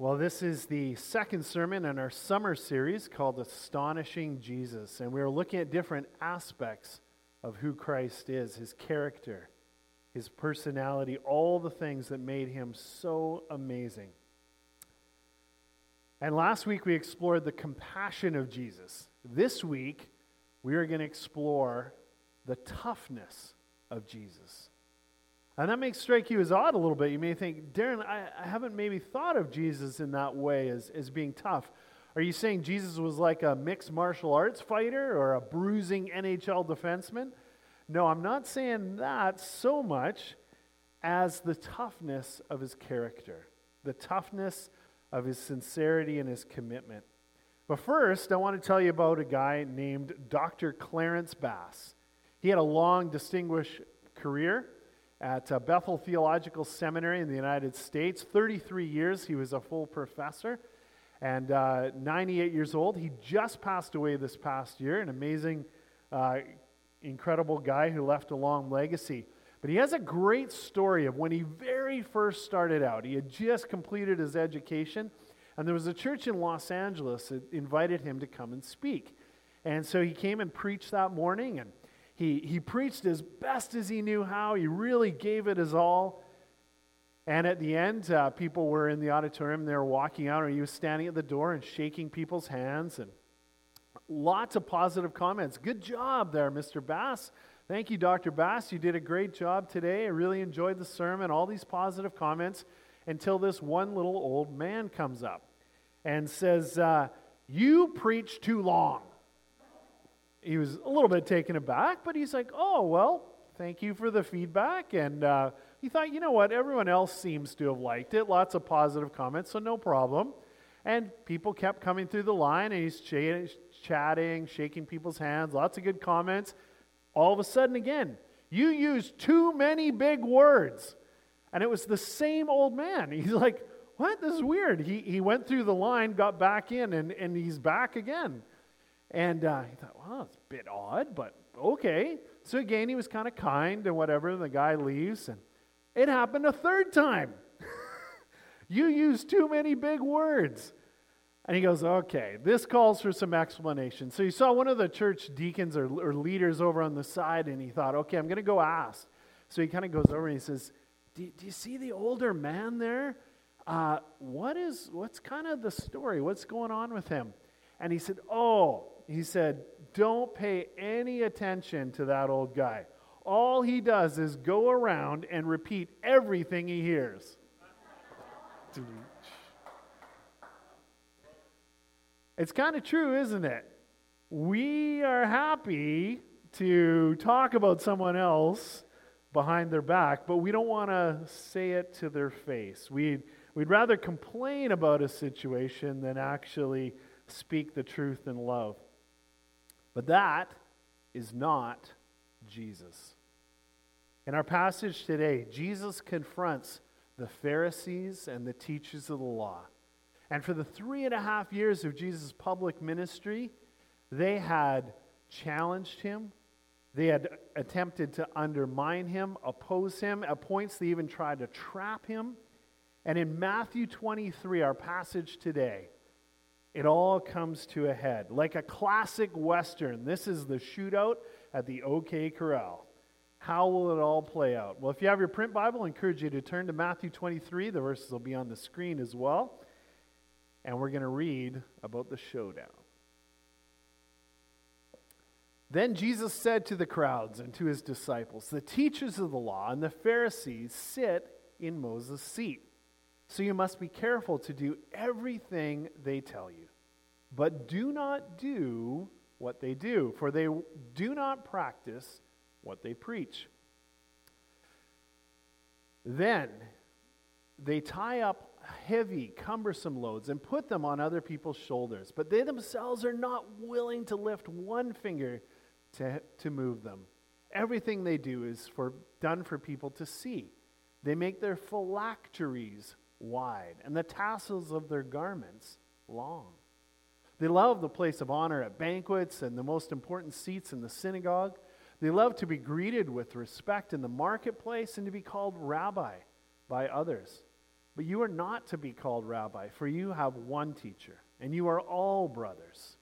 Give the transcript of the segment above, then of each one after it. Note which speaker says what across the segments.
Speaker 1: Well, this is the second sermon in our summer series called Astonishing Jesus. And we're looking at different aspects of who Christ is his character, his personality, all the things that made him so amazing. And last week we explored the compassion of Jesus. This week we are going to explore the toughness of Jesus. And that may strike you as odd a little bit. You may think, Darren, I, I haven't maybe thought of Jesus in that way as, as being tough. Are you saying Jesus was like a mixed martial arts fighter or a bruising NHL defenseman? No, I'm not saying that so much as the toughness of his character, the toughness of his sincerity and his commitment. But first, I want to tell you about a guy named Dr. Clarence Bass. He had a long, distinguished career at uh, Bethel Theological Seminary in the United States. 33 years he was a full professor and uh, 98 years old. He just passed away this past year, an amazing, uh, incredible guy who left a long legacy. But he has a great story of when he very first started out. He had just completed his education, and there was a church in Los Angeles that invited him to come and speak. And so he came and preached that morning, and he, he preached as best as he knew how. He really gave it his all. And at the end, uh, people were in the auditorium, they were walking out, and he was standing at the door and shaking people's hands and lots of positive comments. Good job there, Mr. Bass. Thank you, Dr. Bass. You did a great job today. I really enjoyed the sermon. All these positive comments until this one little old man comes up and says, uh, You preach too long he was a little bit taken aback, but he's like, oh, well, thank you for the feedback. And uh, he thought, you know what, everyone else seems to have liked it. Lots of positive comments, so no problem. And people kept coming through the line, and he's ch- chatting, shaking people's hands, lots of good comments. All of a sudden, again, you use too many big words. And it was the same old man. He's like, what? This is weird. He, he went through the line, got back in, and, and he's back again. And uh, he thought, well, it's a bit odd, but okay. So again, he was kind of kind and whatever. And the guy leaves, and it happened a third time. you use too many big words. And he goes, okay, this calls for some explanation. So he saw one of the church deacons or, or leaders over on the side, and he thought, okay, I'm going to go ask. So he kind of goes over and he says, do, do you see the older man there? Uh, what is, what's kind of the story? What's going on with him? And he said, oh, he said, Don't pay any attention to that old guy. All he does is go around and repeat everything he hears. It's kind of true, isn't it? We are happy to talk about someone else behind their back, but we don't want to say it to their face. We'd, we'd rather complain about a situation than actually speak the truth in love. But that is not Jesus. In our passage today, Jesus confronts the Pharisees and the teachers of the law. And for the three and a half years of Jesus' public ministry, they had challenged him. They had attempted to undermine him, oppose him. At points, they even tried to trap him. And in Matthew 23, our passage today, it all comes to a head. Like a classic Western, this is the shootout at the OK Corral. How will it all play out? Well, if you have your print Bible, I encourage you to turn to Matthew 23. The verses will be on the screen as well. And we're going to read about the showdown. Then Jesus said to the crowds and to his disciples, The teachers of the law and the Pharisees sit in Moses' seat. So you must be careful to do everything they tell you. But do not do what they do, for they do not practice what they preach. Then they tie up heavy, cumbersome loads and put them on other people's shoulders, but they themselves are not willing to lift one finger to, to move them. Everything they do is for, done for people to see. They make their phylacteries wide and the tassels of their garments long. They love the place of honor at banquets and the most important seats in the synagogue. They love to be greeted with respect in the marketplace and to be called rabbi by others. But you are not to be called rabbi, for you have one teacher, and you are all brothers.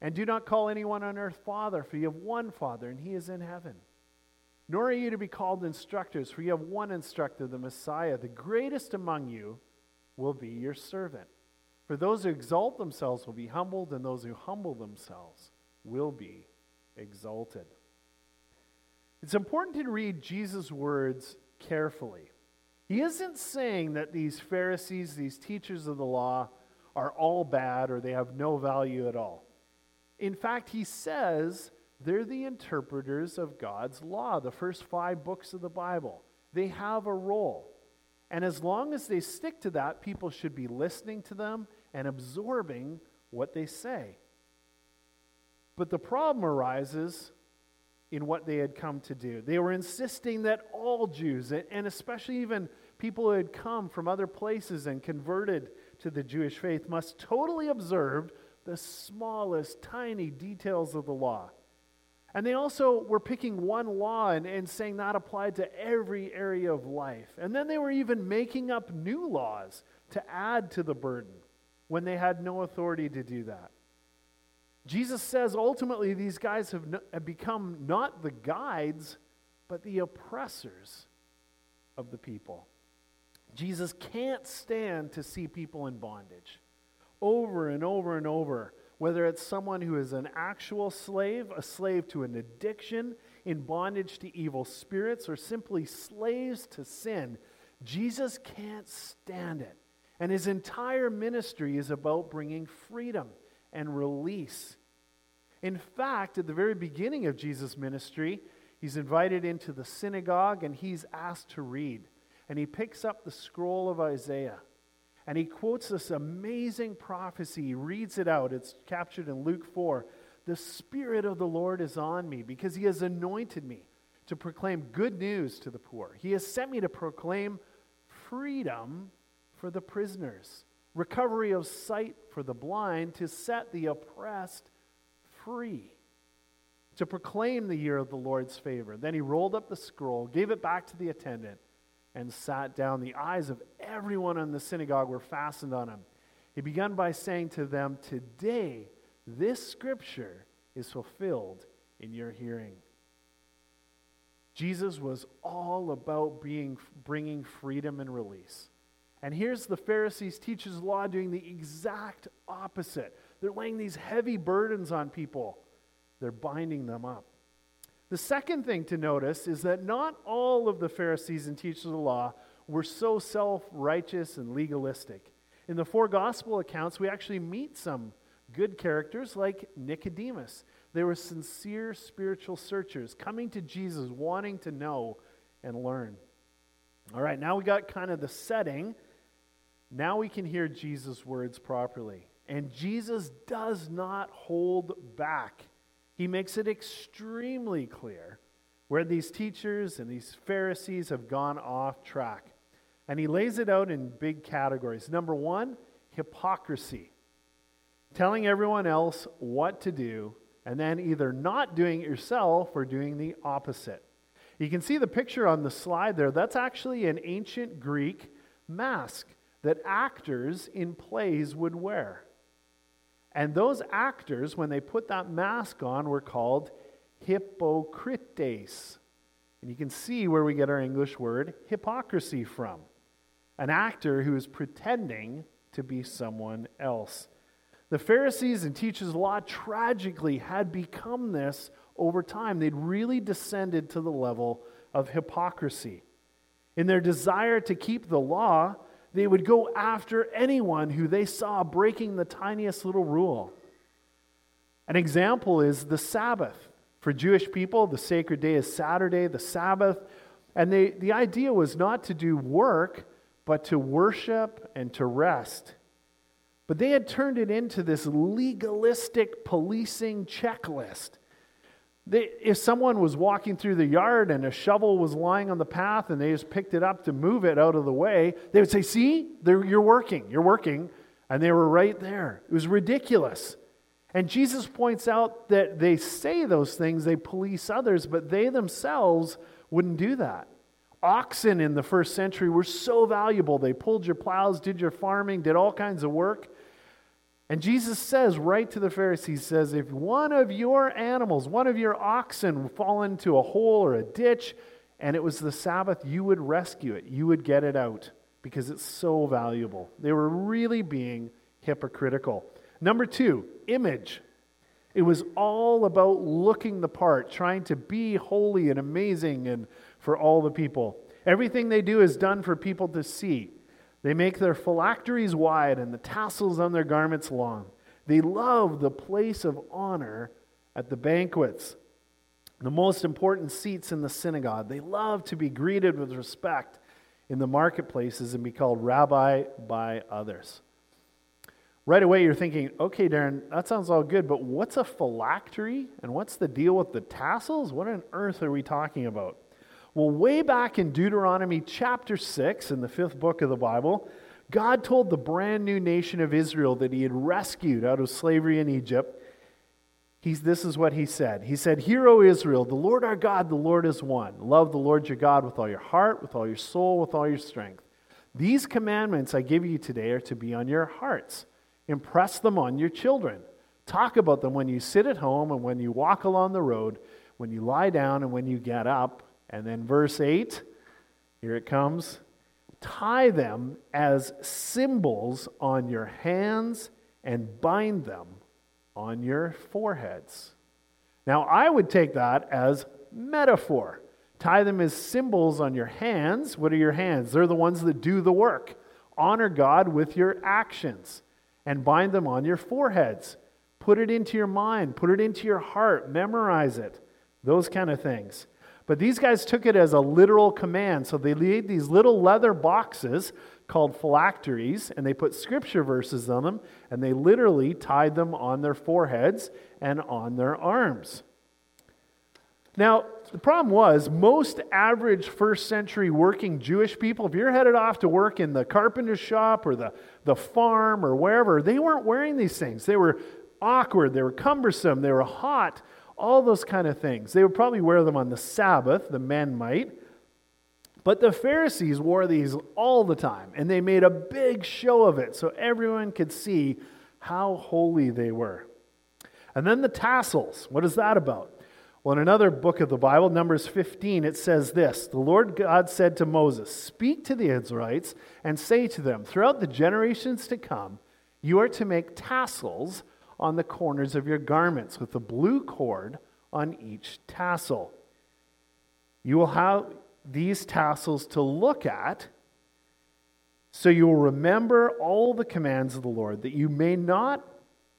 Speaker 1: And do not call anyone on earth father, for you have one father, and he is in heaven. Nor are you to be called instructors, for you have one instructor, the Messiah. The greatest among you will be your servant. For those who exalt themselves will be humbled, and those who humble themselves will be exalted. It's important to read Jesus' words carefully. He isn't saying that these Pharisees, these teachers of the law, are all bad or they have no value at all. In fact, he says they're the interpreters of God's law, the first five books of the Bible. They have a role. And as long as they stick to that, people should be listening to them and absorbing what they say. But the problem arises in what they had come to do. They were insisting that all Jews, and especially even people who had come from other places and converted to the Jewish faith, must totally observe the smallest, tiny details of the law. And they also were picking one law and, and saying that applied to every area of life. And then they were even making up new laws to add to the burden when they had no authority to do that. Jesus says ultimately these guys have, no, have become not the guides, but the oppressors of the people. Jesus can't stand to see people in bondage. Over and over and over, whether it's someone who is an actual slave, a slave to an addiction, in bondage to evil spirits, or simply slaves to sin, Jesus can't stand it. And his entire ministry is about bringing freedom and release. In fact, at the very beginning of Jesus' ministry, he's invited into the synagogue and he's asked to read. And he picks up the scroll of Isaiah and he quotes this amazing prophecy. He reads it out. It's captured in Luke 4. The Spirit of the Lord is on me because he has anointed me to proclaim good news to the poor. He has sent me to proclaim freedom for the prisoners, recovery of sight for the blind, to set the oppressed free, to proclaim the year of the Lord's favor. Then he rolled up the scroll, gave it back to the attendant, and sat down. The eyes of everyone in the synagogue were fastened on him. He began by saying to them, Today, this scripture is fulfilled in your hearing. Jesus was all about being, bringing freedom and release. And here's the Pharisees, teachers law, doing the exact opposite. They're laying these heavy burdens on people, they're binding them up. The second thing to notice is that not all of the Pharisees and teachers of the law were so self righteous and legalistic. In the four gospel accounts, we actually meet some good characters like Nicodemus. They were sincere spiritual searchers coming to Jesus, wanting to know and learn. All right, now we got kind of the setting now we can hear Jesus' words properly. And Jesus does not hold back. He makes it extremely clear where these teachers and these Pharisees have gone off track. And he lays it out in big categories. Number one, hypocrisy. Telling everyone else what to do, and then either not doing it yourself or doing the opposite. You can see the picture on the slide there. That's actually an ancient Greek mask that actors in plays would wear. And those actors, when they put that mask on, were called hypocrites. And you can see where we get our English word hypocrisy from. An actor who is pretending to be someone else. The Pharisees and teachers of law tragically had become this over time. They'd really descended to the level of hypocrisy. In their desire to keep the law, they would go after anyone who they saw breaking the tiniest little rule. An example is the Sabbath. For Jewish people, the sacred day is Saturday, the Sabbath. And they, the idea was not to do work, but to worship and to rest. But they had turned it into this legalistic policing checklist. They, if someone was walking through the yard and a shovel was lying on the path and they just picked it up to move it out of the way, they would say, See, you're working, you're working. And they were right there. It was ridiculous. And Jesus points out that they say those things, they police others, but they themselves wouldn't do that. Oxen in the first century were so valuable. They pulled your plows, did your farming, did all kinds of work. And Jesus says right to the Pharisees, says, if one of your animals, one of your oxen fall into a hole or a ditch, and it was the Sabbath, you would rescue it. You would get it out because it's so valuable. They were really being hypocritical. Number two, image. It was all about looking the part, trying to be holy and amazing and for all the people. Everything they do is done for people to see. They make their phylacteries wide and the tassels on their garments long. They love the place of honor at the banquets, the most important seats in the synagogue. They love to be greeted with respect in the marketplaces and be called rabbi by others. Right away, you're thinking, okay, Darren, that sounds all good, but what's a phylactery and what's the deal with the tassels? What on earth are we talking about? Well, way back in Deuteronomy chapter 6, in the fifth book of the Bible, God told the brand new nation of Israel that he had rescued out of slavery in Egypt. He's, this is what he said. He said, Hear, O Israel, the Lord our God, the Lord is one. Love the Lord your God with all your heart, with all your soul, with all your strength. These commandments I give you today are to be on your hearts. Impress them on your children. Talk about them when you sit at home and when you walk along the road, when you lie down and when you get up. And then verse 8, here it comes. Tie them as symbols on your hands and bind them on your foreheads. Now, I would take that as metaphor. Tie them as symbols on your hands. What are your hands? They're the ones that do the work. Honor God with your actions and bind them on your foreheads. Put it into your mind, put it into your heart, memorize it, those kind of things. But these guys took it as a literal command. So they made these little leather boxes called phylacteries, and they put scripture verses on them, and they literally tied them on their foreheads and on their arms. Now, the problem was, most average first century working Jewish people, if you're headed off to work in the carpenter shop or the, the farm or wherever, they weren't wearing these things. They were awkward, they were cumbersome, they were hot, all those kind of things. They would probably wear them on the Sabbath, the men might. But the Pharisees wore these all the time, and they made a big show of it so everyone could see how holy they were. And then the tassels. What is that about? Well, in another book of the Bible, Numbers 15, it says this The Lord God said to Moses, Speak to the Israelites and say to them, Throughout the generations to come, you are to make tassels on the corners of your garments with a blue cord on each tassel. You will have these tassels to look at so you will remember all the commands of the Lord that you may not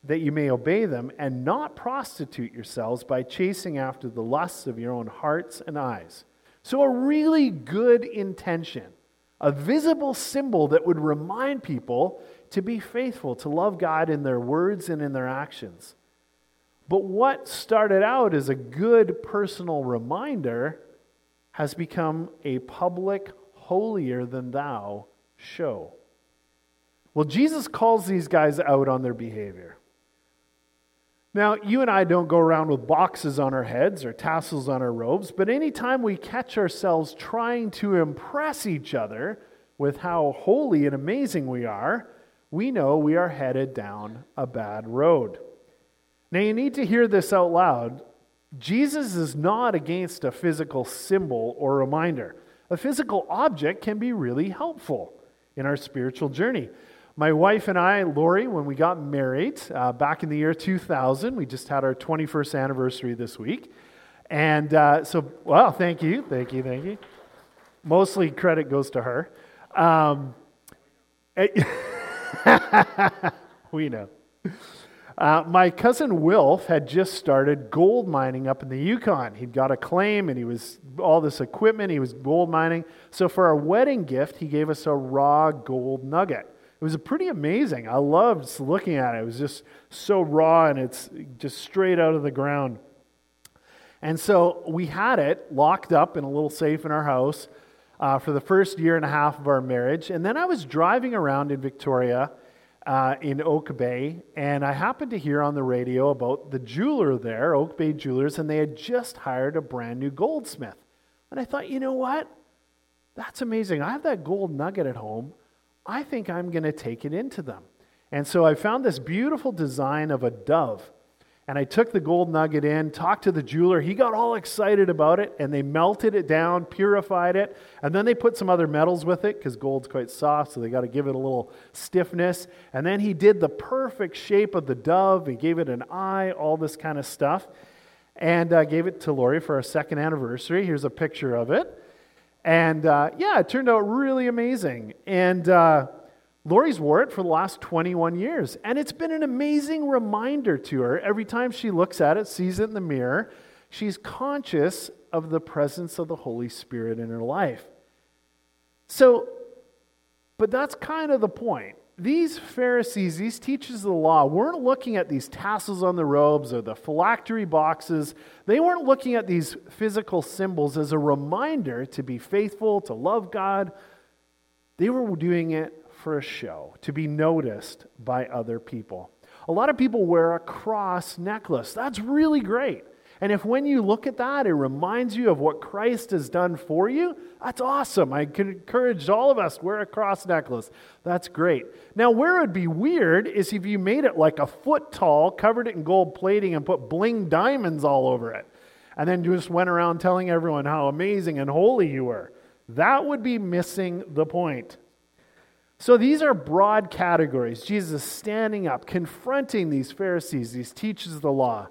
Speaker 1: that you may obey them and not prostitute yourselves by chasing after the lusts of your own hearts and eyes. So, a really good intention, a visible symbol that would remind people to be faithful, to love God in their words and in their actions. But what started out as a good personal reminder has become a public, holier than thou show. Well, Jesus calls these guys out on their behavior. Now, you and I don't go around with boxes on our heads or tassels on our robes, but anytime we catch ourselves trying to impress each other with how holy and amazing we are, we know we are headed down a bad road. Now, you need to hear this out loud. Jesus is not against a physical symbol or reminder. A physical object can be really helpful in our spiritual journey. My wife and I, Lori, when we got married uh, back in the year 2000, we just had our 21st anniversary this week. And uh, so, well, thank you, thank you, thank you. Mostly credit goes to her. Um, we know. Uh, my cousin Wilf had just started gold mining up in the Yukon. He'd got a claim and he was all this equipment, he was gold mining. So for our wedding gift, he gave us a raw gold nugget. It was pretty amazing. I loved looking at it. It was just so raw and it's just straight out of the ground. And so we had it locked up in a little safe in our house uh, for the first year and a half of our marriage. And then I was driving around in Victoria uh, in Oak Bay, and I happened to hear on the radio about the jeweler there, Oak Bay Jewelers, and they had just hired a brand new goldsmith. And I thought, you know what? That's amazing. I have that gold nugget at home. I think I'm going to take it into them. And so I found this beautiful design of a dove. And I took the gold nugget in, talked to the jeweler. He got all excited about it, and they melted it down, purified it, and then they put some other metals with it because gold's quite soft, so they got to give it a little stiffness. And then he did the perfect shape of the dove. He gave it an eye, all this kind of stuff, and uh, gave it to Lori for our second anniversary. Here's a picture of it. And uh, yeah, it turned out really amazing. And uh, Lori's wore it for the last 21 years, and it's been an amazing reminder to her. Every time she looks at it, sees it in the mirror, she's conscious of the presence of the Holy Spirit in her life. So, but that's kind of the point. These Pharisees, these teachers of the law, weren't looking at these tassels on the robes or the phylactery boxes. They weren't looking at these physical symbols as a reminder to be faithful, to love God. They were doing it for a show, to be noticed by other people. A lot of people wear a cross necklace. That's really great. And if when you look at that, it reminds you of what Christ has done for you, that's awesome. I encourage all of us wear a cross necklace. That's great. Now, where it would be weird is if you made it like a foot tall, covered it in gold plating, and put bling diamonds all over it, and then just went around telling everyone how amazing and holy you were. That would be missing the point. So these are broad categories. Jesus standing up, confronting these Pharisees, these teachers of the law,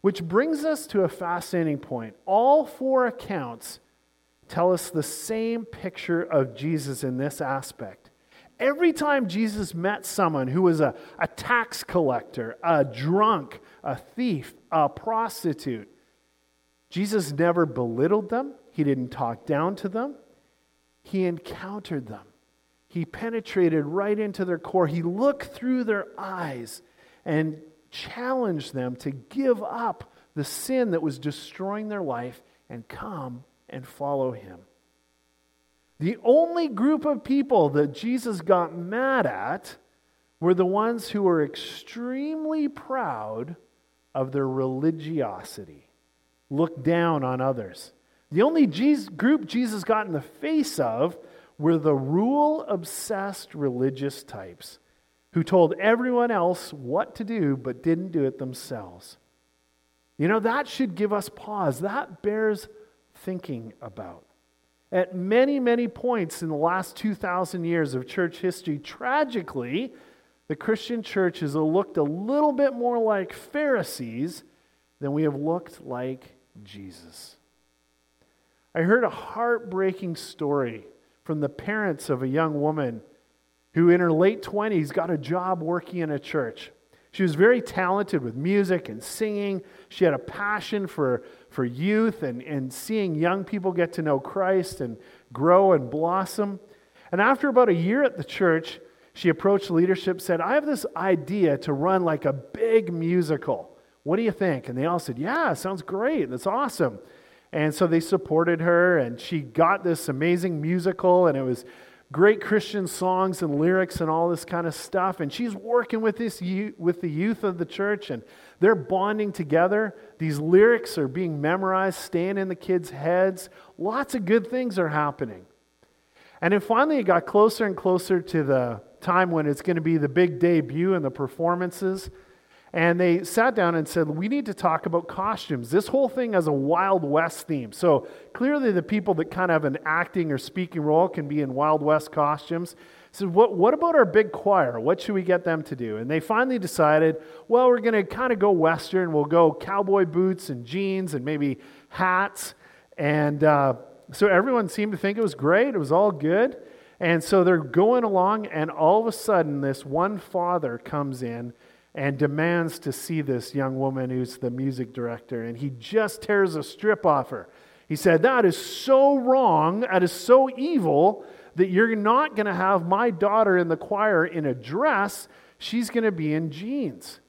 Speaker 1: which brings us to a fascinating point. All four accounts tell us the same picture of Jesus in this aspect. Every time Jesus met someone who was a, a tax collector, a drunk, a thief, a prostitute, Jesus never belittled them. He didn't talk down to them. He encountered them. He penetrated right into their core. He looked through their eyes and challenged them to give up the sin that was destroying their life and come and follow him. The only group of people that Jesus got mad at were the ones who were extremely proud of their religiosity, looked down on others. The only group Jesus got in the face of were the rule obsessed religious types who told everyone else what to do but didn't do it themselves. You know, that should give us pause. That bears thinking about. At many, many points in the last 2,000 years of church history, tragically, the Christian church has looked a little bit more like Pharisees than we have looked like Jesus. I heard a heartbreaking story from the parents of a young woman who, in her late 20s, got a job working in a church. She was very talented with music and singing. She had a passion for, for youth and, and seeing young people get to know Christ and grow and blossom. And after about a year at the church, she approached leadership, said, I have this idea to run like a big musical. What do you think? And they all said, Yeah, sounds great. That's awesome. And so they supported her, and she got this amazing musical, and it was great Christian songs and lyrics and all this kind of stuff. And she's working with this with the youth of the church, and they're bonding together. These lyrics are being memorized, staying in the kids' heads. Lots of good things are happening. And then finally, it got closer and closer to the time when it's going to be the big debut and the performances. And they sat down and said, We need to talk about costumes. This whole thing has a Wild West theme. So clearly, the people that kind of have an acting or speaking role can be in Wild West costumes. So, what, what about our big choir? What should we get them to do? And they finally decided, well, we're going to kind of go Western. We'll go cowboy boots and jeans and maybe hats. And uh, so everyone seemed to think it was great. It was all good. And so they're going along, and all of a sudden, this one father comes in and demands to see this young woman who's the music director. And he just tears a strip off her. He said, That is so wrong, that is so evil, that you're not going to have my daughter in the choir in a dress. She's going to be in jeans.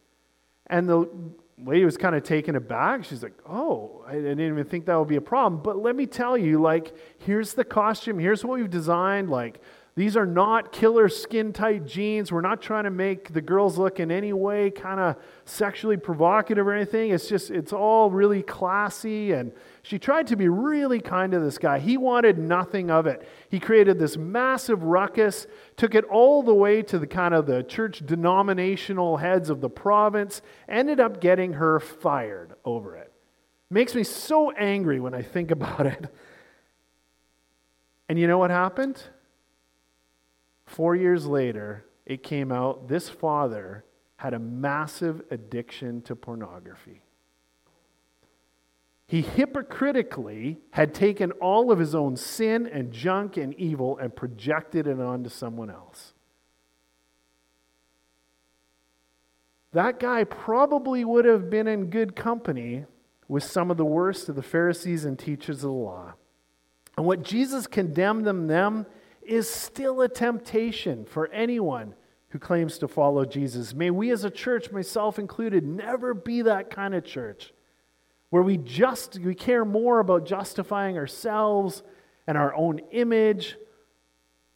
Speaker 1: And the lady was kind of taken aback. She's like, Oh, I didn't even think that would be a problem. But let me tell you, like, here's the costume, here's what we've designed. Like, These are not killer skin tight jeans. We're not trying to make the girls look in any way kind of sexually provocative or anything. It's just, it's all really classy. And she tried to be really kind to this guy. He wanted nothing of it. He created this massive ruckus, took it all the way to the kind of the church denominational heads of the province, ended up getting her fired over it. Makes me so angry when I think about it. And you know what happened? Four years later, it came out this father had a massive addiction to pornography. He hypocritically had taken all of his own sin and junk and evil and projected it onto someone else. That guy probably would have been in good company with some of the worst of the Pharisees and teachers of the law. And what Jesus condemned them, them is still a temptation for anyone who claims to follow Jesus. May we as a church, myself included, never be that kind of church where we just we care more about justifying ourselves and our own image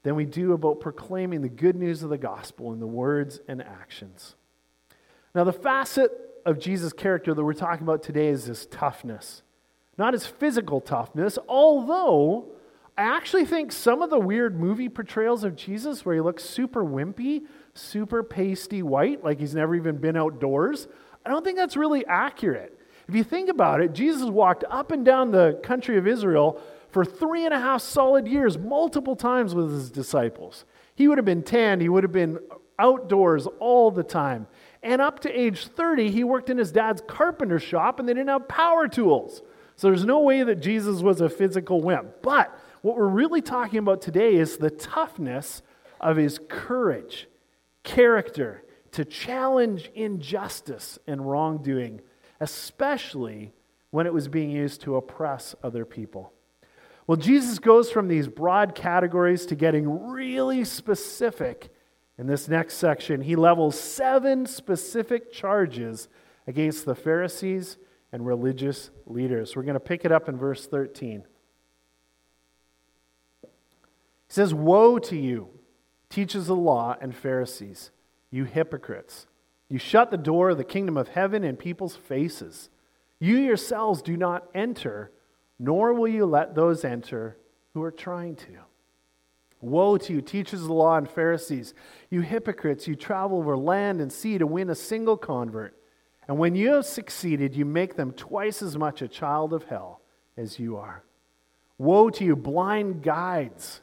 Speaker 1: than we do about proclaiming the good news of the gospel in the words and actions. Now, the facet of Jesus' character that we're talking about today is this toughness. Not his physical toughness, although I actually think some of the weird movie portrayals of Jesus, where he looks super wimpy, super pasty white, like he's never even been outdoors, I don't think that's really accurate. If you think about it, Jesus walked up and down the country of Israel for three and a half solid years, multiple times with his disciples. He would have been tanned, he would have been outdoors all the time. And up to age 30, he worked in his dad's carpenter shop and they didn't have power tools. So there's no way that Jesus was a physical wimp. But what we're really talking about today is the toughness of his courage, character to challenge injustice and wrongdoing, especially when it was being used to oppress other people. Well, Jesus goes from these broad categories to getting really specific in this next section. He levels seven specific charges against the Pharisees and religious leaders. We're going to pick it up in verse 13. He says, Woe to you, teachers of the law and Pharisees, you hypocrites! You shut the door of the kingdom of heaven in people's faces. You yourselves do not enter, nor will you let those enter who are trying to. Woe to you, teachers of the law and Pharisees, you hypocrites! You travel over land and sea to win a single convert. And when you have succeeded, you make them twice as much a child of hell as you are. Woe to you, blind guides!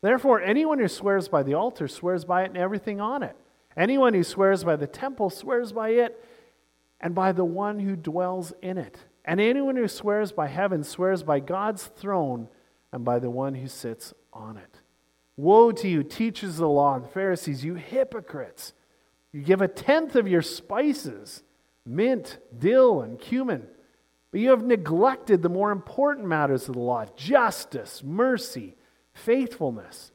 Speaker 1: Therefore, anyone who swears by the altar swears by it and everything on it. Anyone who swears by the temple swears by it and by the one who dwells in it. And anyone who swears by heaven swears by God's throne and by the one who sits on it. Woe to you, teachers of the law and Pharisees, you hypocrites! You give a tenth of your spices, mint, dill, and cumin, but you have neglected the more important matters of the law justice, mercy, faithfulness.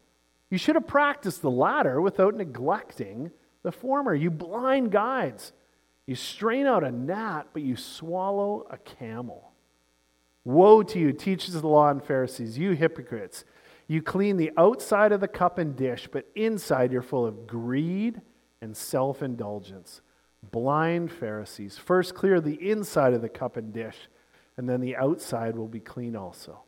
Speaker 1: You should have practiced the latter without neglecting the former. You blind guides. You strain out a gnat, but you swallow a camel. Woe to you, teachers of the law and Pharisees, you hypocrites! You clean the outside of the cup and dish, but inside you're full of greed and self indulgence. Blind Pharisees. First clear the inside of the cup and dish, and then the outside will be clean also.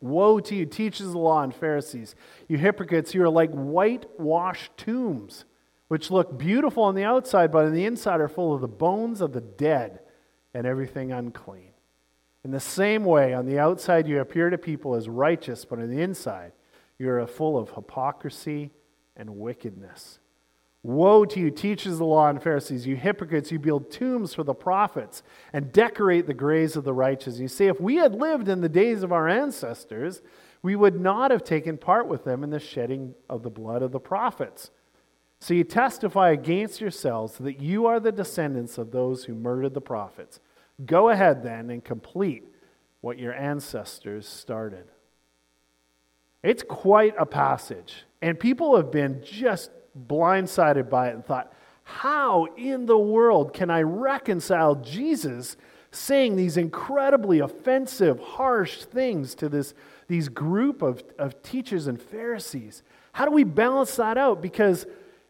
Speaker 1: Woe to you, teachers of the law and Pharisees, you hypocrites, you are like whitewashed tombs, which look beautiful on the outside, but on the inside are full of the bones of the dead and everything unclean. In the same way, on the outside you appear to people as righteous, but on the inside you are full of hypocrisy and wickedness. Woe to you, teachers of the law and Pharisees, you hypocrites! You build tombs for the prophets and decorate the graves of the righteous. You say, if we had lived in the days of our ancestors, we would not have taken part with them in the shedding of the blood of the prophets. So you testify against yourselves that you are the descendants of those who murdered the prophets. Go ahead then and complete what your ancestors started. It's quite a passage. And people have been just blindsided by it and thought, how in the world can I reconcile Jesus saying these incredibly offensive, harsh things to this, these group of, of teachers and Pharisees? How do we balance that out? Because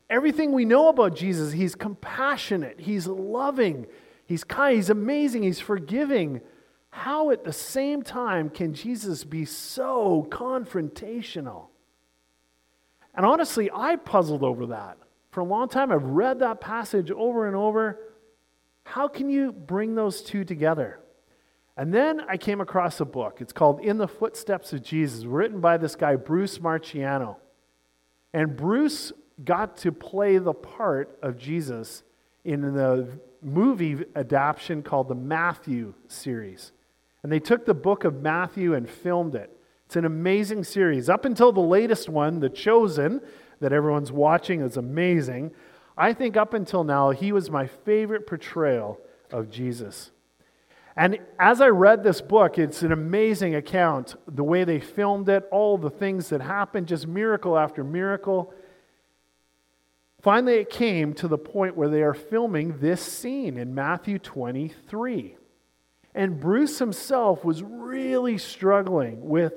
Speaker 1: everything we know about Jesus, he's compassionate, he's loving, he's kind, he's amazing, he's forgiving. How at the same time can Jesus be so confrontational? And honestly, I puzzled over that. For a long time, I've read that passage over and over. How can you bring those two together? And then I came across a book. It's called In the Footsteps of Jesus, written by this guy, Bruce Marchiano. And Bruce got to play the part of Jesus in the movie adaptation called the Matthew series. And they took the book of Matthew and filmed it. It's an amazing series. Up until the latest one, The Chosen, that everyone's watching is amazing. I think up until now, he was my favorite portrayal of Jesus. And as I read this book, it's an amazing account. The way they filmed it, all the things that happened, just miracle after miracle. Finally, it came to the point where they are filming this scene in Matthew 23. And Bruce himself was really struggling with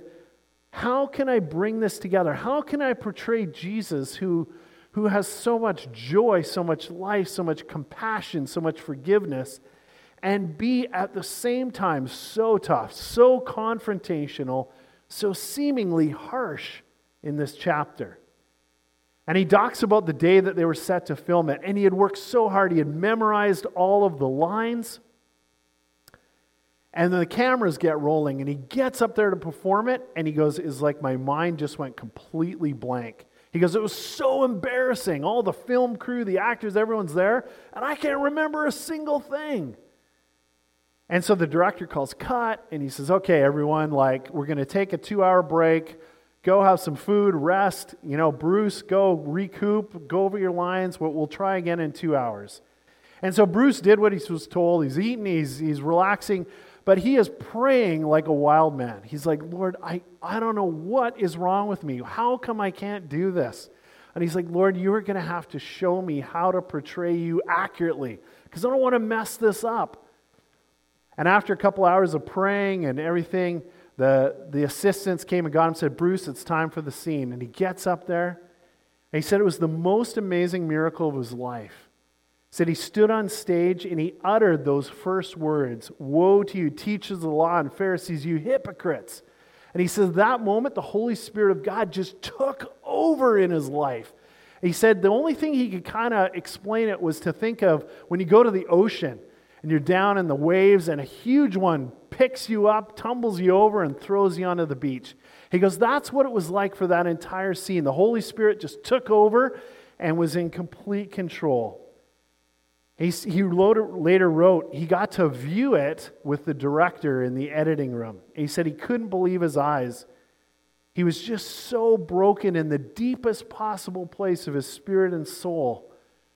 Speaker 1: how can I bring this together? How can I portray Jesus who, who has so much joy, so much life, so much compassion, so much forgiveness, and be at the same time so tough, so confrontational, so seemingly harsh in this chapter? And he talks about the day that they were set to film it. And he had worked so hard, he had memorized all of the lines. And then the cameras get rolling, and he gets up there to perform it, and he goes, Is like my mind just went completely blank. He goes, It was so embarrassing. All the film crew, the actors, everyone's there, and I can't remember a single thing. And so the director calls cut, and he says, Okay, everyone, like, we're going to take a two hour break go have some food, rest. You know, Bruce, go recoup, go over your lines. We'll, we'll try again in two hours. And so Bruce did what he was told. He's eating, he's, he's relaxing, but he is praying like a wild man. He's like, Lord, I, I don't know what is wrong with me. How come I can't do this? And he's like, Lord, you are going to have to show me how to portray you accurately because I don't want to mess this up. And after a couple hours of praying and everything, the, the assistants came and got him and said, Bruce, it's time for the scene. And he gets up there. And he said it was the most amazing miracle of his life. Said he stood on stage and he uttered those first words Woe to you, teachers of the law and Pharisees, you hypocrites. And he says that moment, the Holy Spirit of God just took over in his life. He said the only thing he could kind of explain it was to think of when you go to the ocean and you're down in the waves and a huge one picks you up, tumbles you over, and throws you onto the beach. He goes, That's what it was like for that entire scene. The Holy Spirit just took over and was in complete control. He, he later wrote, he got to view it with the director in the editing room. He said he couldn't believe his eyes. He was just so broken in the deepest possible place of his spirit and soul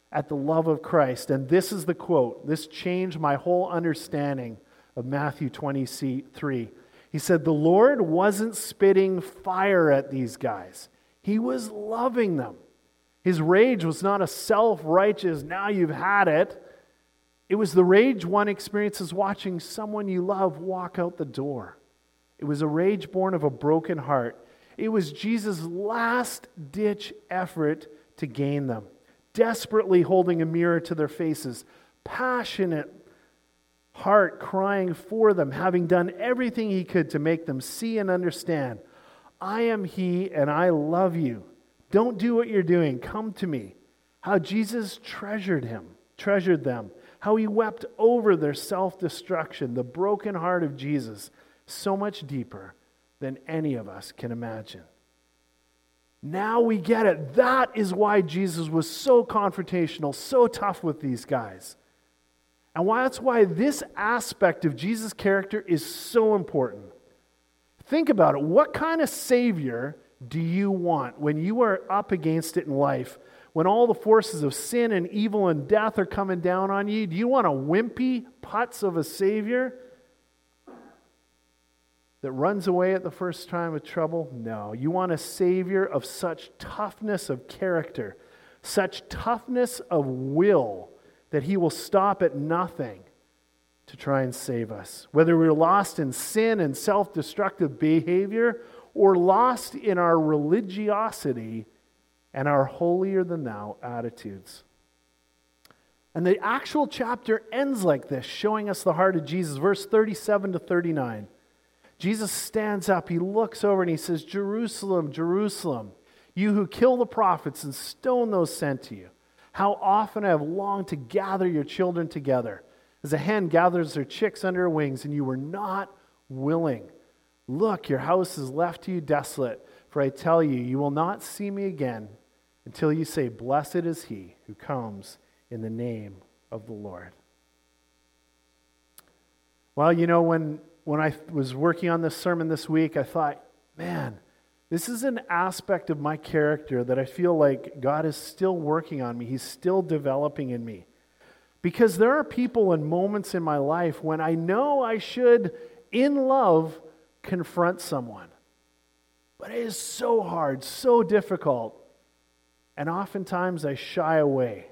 Speaker 1: at the love of Christ. And this is the quote this changed my whole understanding of Matthew 23. He said, The Lord wasn't spitting fire at these guys, He was loving them. His rage was not a self righteous, now you've had it. It was the rage one experiences watching someone you love walk out the door. It was a rage born of a broken heart. It was Jesus' last ditch effort to gain them, desperately holding a mirror to their faces, passionate heart crying for them, having done everything he could to make them see and understand I am he and I love you. Don't do what you're doing. Come to me. How Jesus treasured him, treasured them. How he wept over their self destruction, the broken heart of Jesus, so much deeper than any of us can imagine. Now we get it. That is why Jesus was so confrontational, so tough with these guys. And why that's why this aspect of Jesus' character is so important. Think about it. What kind of Savior do you want when you are up against it in life? When all the forces of sin and evil and death are coming down on you, do you want a wimpy putz of a Savior that runs away at the first time of trouble? No. You want a Savior of such toughness of character, such toughness of will that He will stop at nothing to try and save us. Whether we're lost in sin and self destructive behavior or lost in our religiosity and our holier than thou attitudes. And the actual chapter ends like this, showing us the heart of Jesus. Verse 37 to 39. Jesus stands up, he looks over, and he says, Jerusalem, Jerusalem, you who kill the prophets and stone those sent to you. How often I have longed to gather your children together, as a hen gathers her chicks under her wings, and you were not willing. Look, your house is left to you desolate, for I tell you, you will not see me again until you say, Blessed is he who comes in the name of the Lord. Well, you know, when, when I was working on this sermon this week, I thought, man, this is an aspect of my character that I feel like God is still working on me. He's still developing in me. Because there are people and moments in my life when I know I should, in love, confront someone. But it is so hard, so difficult. And oftentimes I shy away.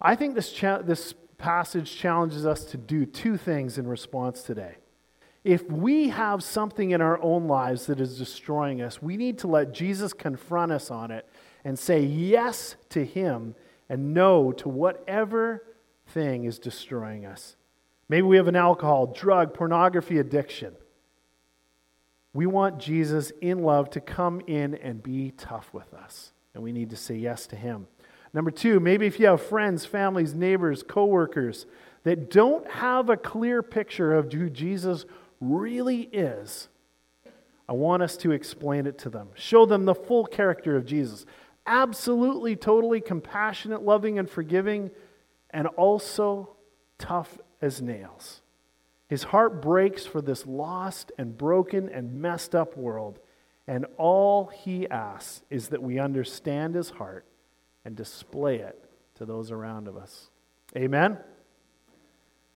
Speaker 1: I think this, cha- this passage challenges us to do two things in response today. If we have something in our own lives that is destroying us, we need to let Jesus confront us on it and say yes to Him and no to whatever thing is destroying us. Maybe we have an alcohol, drug, pornography addiction. We want Jesus in love to come in and be tough with us, and we need to say yes to him. Number two, maybe if you have friends, families, neighbors, coworkers that don't have a clear picture of who Jesus really is, I want us to explain it to them. Show them the full character of Jesus. Absolutely, totally compassionate, loving, and forgiving, and also tough as nails. His heart breaks for this lost and broken and messed up world. And all he asks is that we understand his heart and display it to those around of us. Amen.